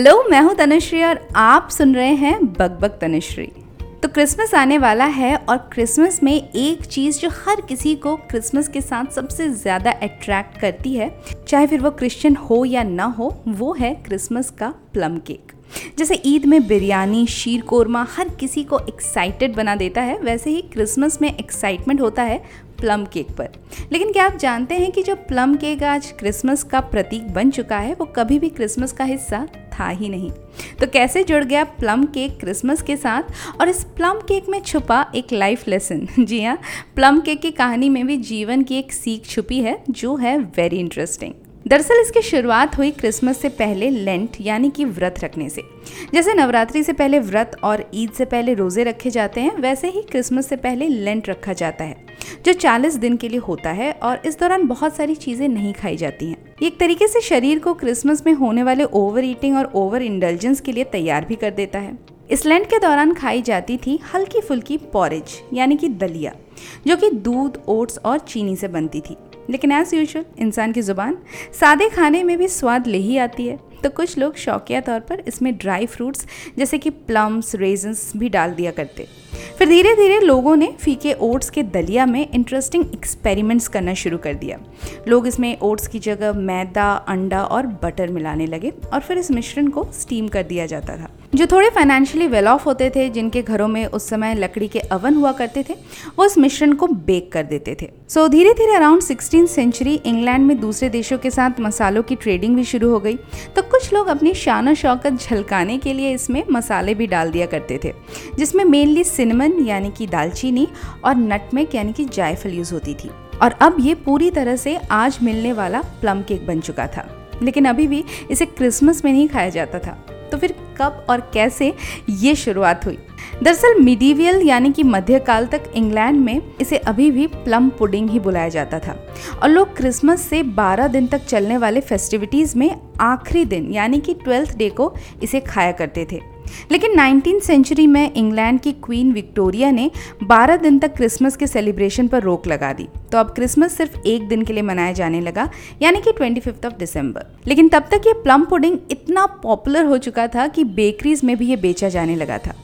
Hello मैं हूँ तनुश्री और आप सुन रहे हैं बकबक तनुश्री। तो क्रिसमस आने वाला है और क्रिसमस में एक चीज़ जो हर किसी को क्रिसमस के साथ सबसे ज़्यादा अट्रैक्ट करती है, चाहे फिर वो क्रिश्चियन हो या ना हो, वो है क्रिसमस का प्लम केक जैसे ईद में बिरयानी, शीर कोरमा हर किसी को एक्साइटेड बना देता है, वैसे ही क्रिसमस में एक्साइटमेंट होता है प्लम केक पर। लेकिन क्या आप जानते हैं कि जो प्लम केक आज क्रिसमस का प्रतीक बन चुका है, वो कभी भी क्रिसमस का हिस्सा था ही नहीं। तो कैसे जुड़ गया प्लम केक क्रिसमस के साथ? और इस प्लम केक में छुपा एक लाइफ लेसन जी हाँ प्लम केक की कहानी में भी जीवन की एक सीख छुपी है, जो है वेरी इंटरेस्टिंग दरअसल इसकी शुरुआत हुई क्रिसमस से पहले लेंट यानी कि व्रत रखने से। जैसे नवरात्रि से पहले व्रत और ईद से पहले रोज़े रखे जाते हैं, वैसे ही क्रिसमस से पहले लेंट रखा जाता है। जो 40 दिन के लिए होता है और इस दौरान बहुत सारी चीज़ें नहीं खाई जाती हैं। एक तरीके से शरीर को क्रिसमस में होने वाले ओवर ईटिंग और ओवर इंडल्जेंस के लिए तैयार भी कर देता है। इस लेंट के दौरान खाई जाती थी हल्की फुल्की पॉरेज, यानी कि दलिया, जो कि दूध, ओट्स और चीनी से बनती थी। लेकिन एज यूजल इंसान की ज़ुबान सादे खाने में भी स्वाद ले ही आती है। तो कुछ लोग शौकिया तौर पर इसमें ड्राई फ्रूट्स जैसे कि प्लम्स रेजन्स भी डाल दिया करते। फिर धीरे धीरे लोगों ने फीके ओट्स के दलिया में इंटरेस्टिंग एक्सपेरिमेंट्स करना शुरू कर दिया। लोग इसमें ओट्स की जगह मैदा, अंडा और बटर मिलाने लगे और फिर इस मिश्रण को स्टीम कर दिया जाता था। जो थोड़े फाइनेंशियली वेल ऑफ़ होते थे, जिनके घरों में उस समय लकड़ी के अवन हुआ करते थे, वो इस मिश्रण को बेक कर देते थे। सो धीरे धीरे अराउंड सिक्सटीन सेंचुरी इंग्लैंड में दूसरे देशों के साथ मसालों की ट्रेडिंग भी शुरू हो गई। तो कुछ लोग अपनी शान शौकत झलकाने के लिए इसमें मसाले भी डाल दिया करते थे, जिसमें मेनली सिनेमन यानी कि दालचीनी और नटमेक यानी कि जायफल यूज़ होती थी। और अब ये पूरी तरह से आज मिलने वाला प्लम केक बन चुका था। लेकिन अभी भी इसे क्रिसमस में नहीं खाया जाता था। तो फिर कब और कैसे ये शुरुआत हुई? दरअसल मिडीवियल यानी कि मध्यकाल तक इंग्लैंड में इसे अभी भी प्लम पुडिंग ही बुलाया जाता था। और लोग क्रिसमस से 12 दिन तक चलने वाले फेस्टिविटीज़ में आखिरी दिन यानी कि ट्वेल्थ डे को इसे खाया करते थे। लेकिन नाइनटीन सेंचुरी में इंग्लैंड की क्वीन विक्टोरिया ने 12 दिन तक क्रिसमस के सेलिब्रेशन पर रोक लगा दी। तो अब क्रिसमस सिर्फ़ एक दिन के लिए मनाया जाने लगा, यानी कि ट्वेंटी ऑफ़ दिसंबर। लेकिन तब तक ये प्लम पुडिंग इतना पॉपुलर हो चुका था कि बेकरीज में भी ये बेचा जाने लगा था।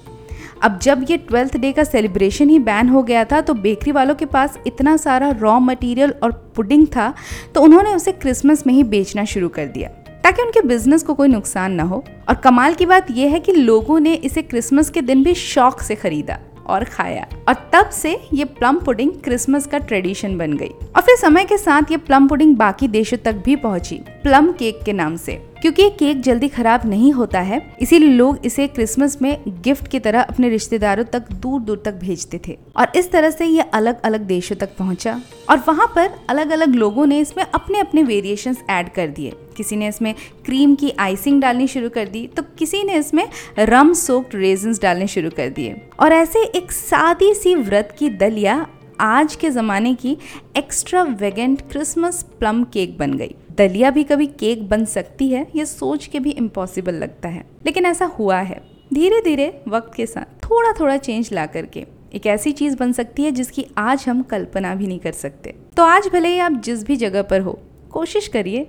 अब जब ये ट्वेल्थ डे का सेलिब्रेशन ही बैन हो गया था तो बेकरी वालों के पास इतना सारा रॉ मटेरियल और पुडिंग था तो उन्होंने उसे क्रिसमस में ही बेचना शुरू कर दिया। ताकि उनके बिज़नेस को कोई नुकसान ना हो। और कमाल की बात यह है कि लोगों ने इसे क्रिसमस के दिन भी शौक से खरीदा और खाया। और तब से ये प्लम पुडिंग क्रिसमस का ट्रेडिशन बन गई। और फिर समय के साथ ये प्लम पुडिंग बाकी देशों तक भी पहुँची प्लम केक के नाम से। क्योंकि ये केक जल्दी खराब नहीं होता है, इसीलिए लोग इसे क्रिसमस में गिफ्ट की तरह अपने रिश्तेदारों तक दूर दूर तक भेजते थे। और इस तरह से ये अलग अलग देशों तक पहुँचा और वहाँ पर अलग अलग लोगों ने इसमें अपने अपने वेरिएशन ऐड कर दिए। किसी ने इसमें क्रीम की आइसिंग डालनी शुरू कर दी तो किसी ने इसमें रम सोक्ड रेजन्स डालने शुरू कर दिए। और ऐसे एक सादी सी व्रत की दलिया आज के ज़माने की extravagant Christmas plum cake बन गई। दलिया भी कभी केक बन सकती है, ये सोच के भी इम्पॉसिबल लगता है। लेकिन ऐसा हुआ है। धीरे धीरे वक्त के साथ थोड़ा थोड़ा चेंज ला करके एक ऐसी चीज़ बन सकती है, जिसकी आज हम कल्पना भी नहीं कर सकते। तो आज भले ही आप जिस भी जगह पर हो, कोशिश करिए,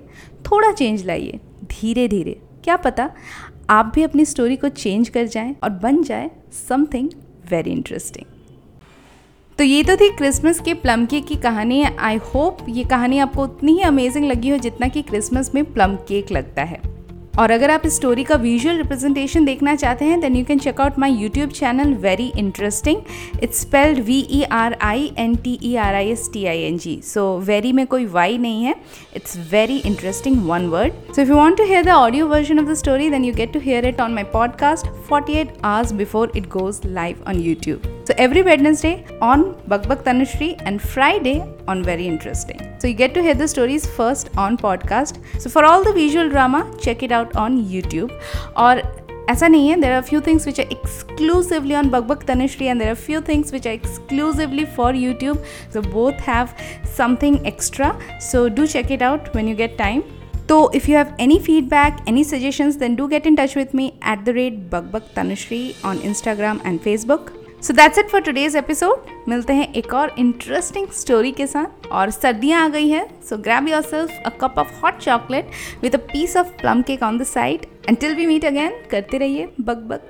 थोड़ा चेंज लाइए धीरे धीरे क्या पता आप भी अपनी स्टोरी को चेंज कर जाएँ और बन जाए समथिंग वेरी इंटरेस्टिंग तो ये तो थी क्रिसमस के प्लम केक की कहानी। आई होप ये कहानी आपको उतनी ही अमेजिंग लगी हो जितना कि क्रिसमस में प्लम केक लगता है। और अगर आप इस स्टोरी का विजुअल रिप्रेजेंटेशन देखना चाहते हैं then you can check out my YouTube channel very interesting it's spelled V E R I N T E R I S T I N G so very में कोई Y नहीं है। It's very interesting one word so if you want to hear the audio version of the story then you get to hear it on my podcast Forty eight hours before it goes live on YouTube So every Wednesday on Bakbak Tanushree and Friday on Very Interesting. So you get to hear the stories first on podcast. So for all the visual drama, check it out on YouTube. Or ऐसा नहीं है there are few things which are exclusively on Bakbak Tanushree and there are few things which are exclusively for YouTube so both have something extra so do check it out when you get time तो if you have any feedback any suggestions then do get in touch with me at the rate Bakbak Tanushree on Instagram and Facebook so that's it for today's episode मिलते हैं एक और interesting story के साथ। और सर्दियाँ आ गई हैं so grab yourself a cup of hot chocolate with a piece of plum cake on the side and till we meet again करते रहिए बग बक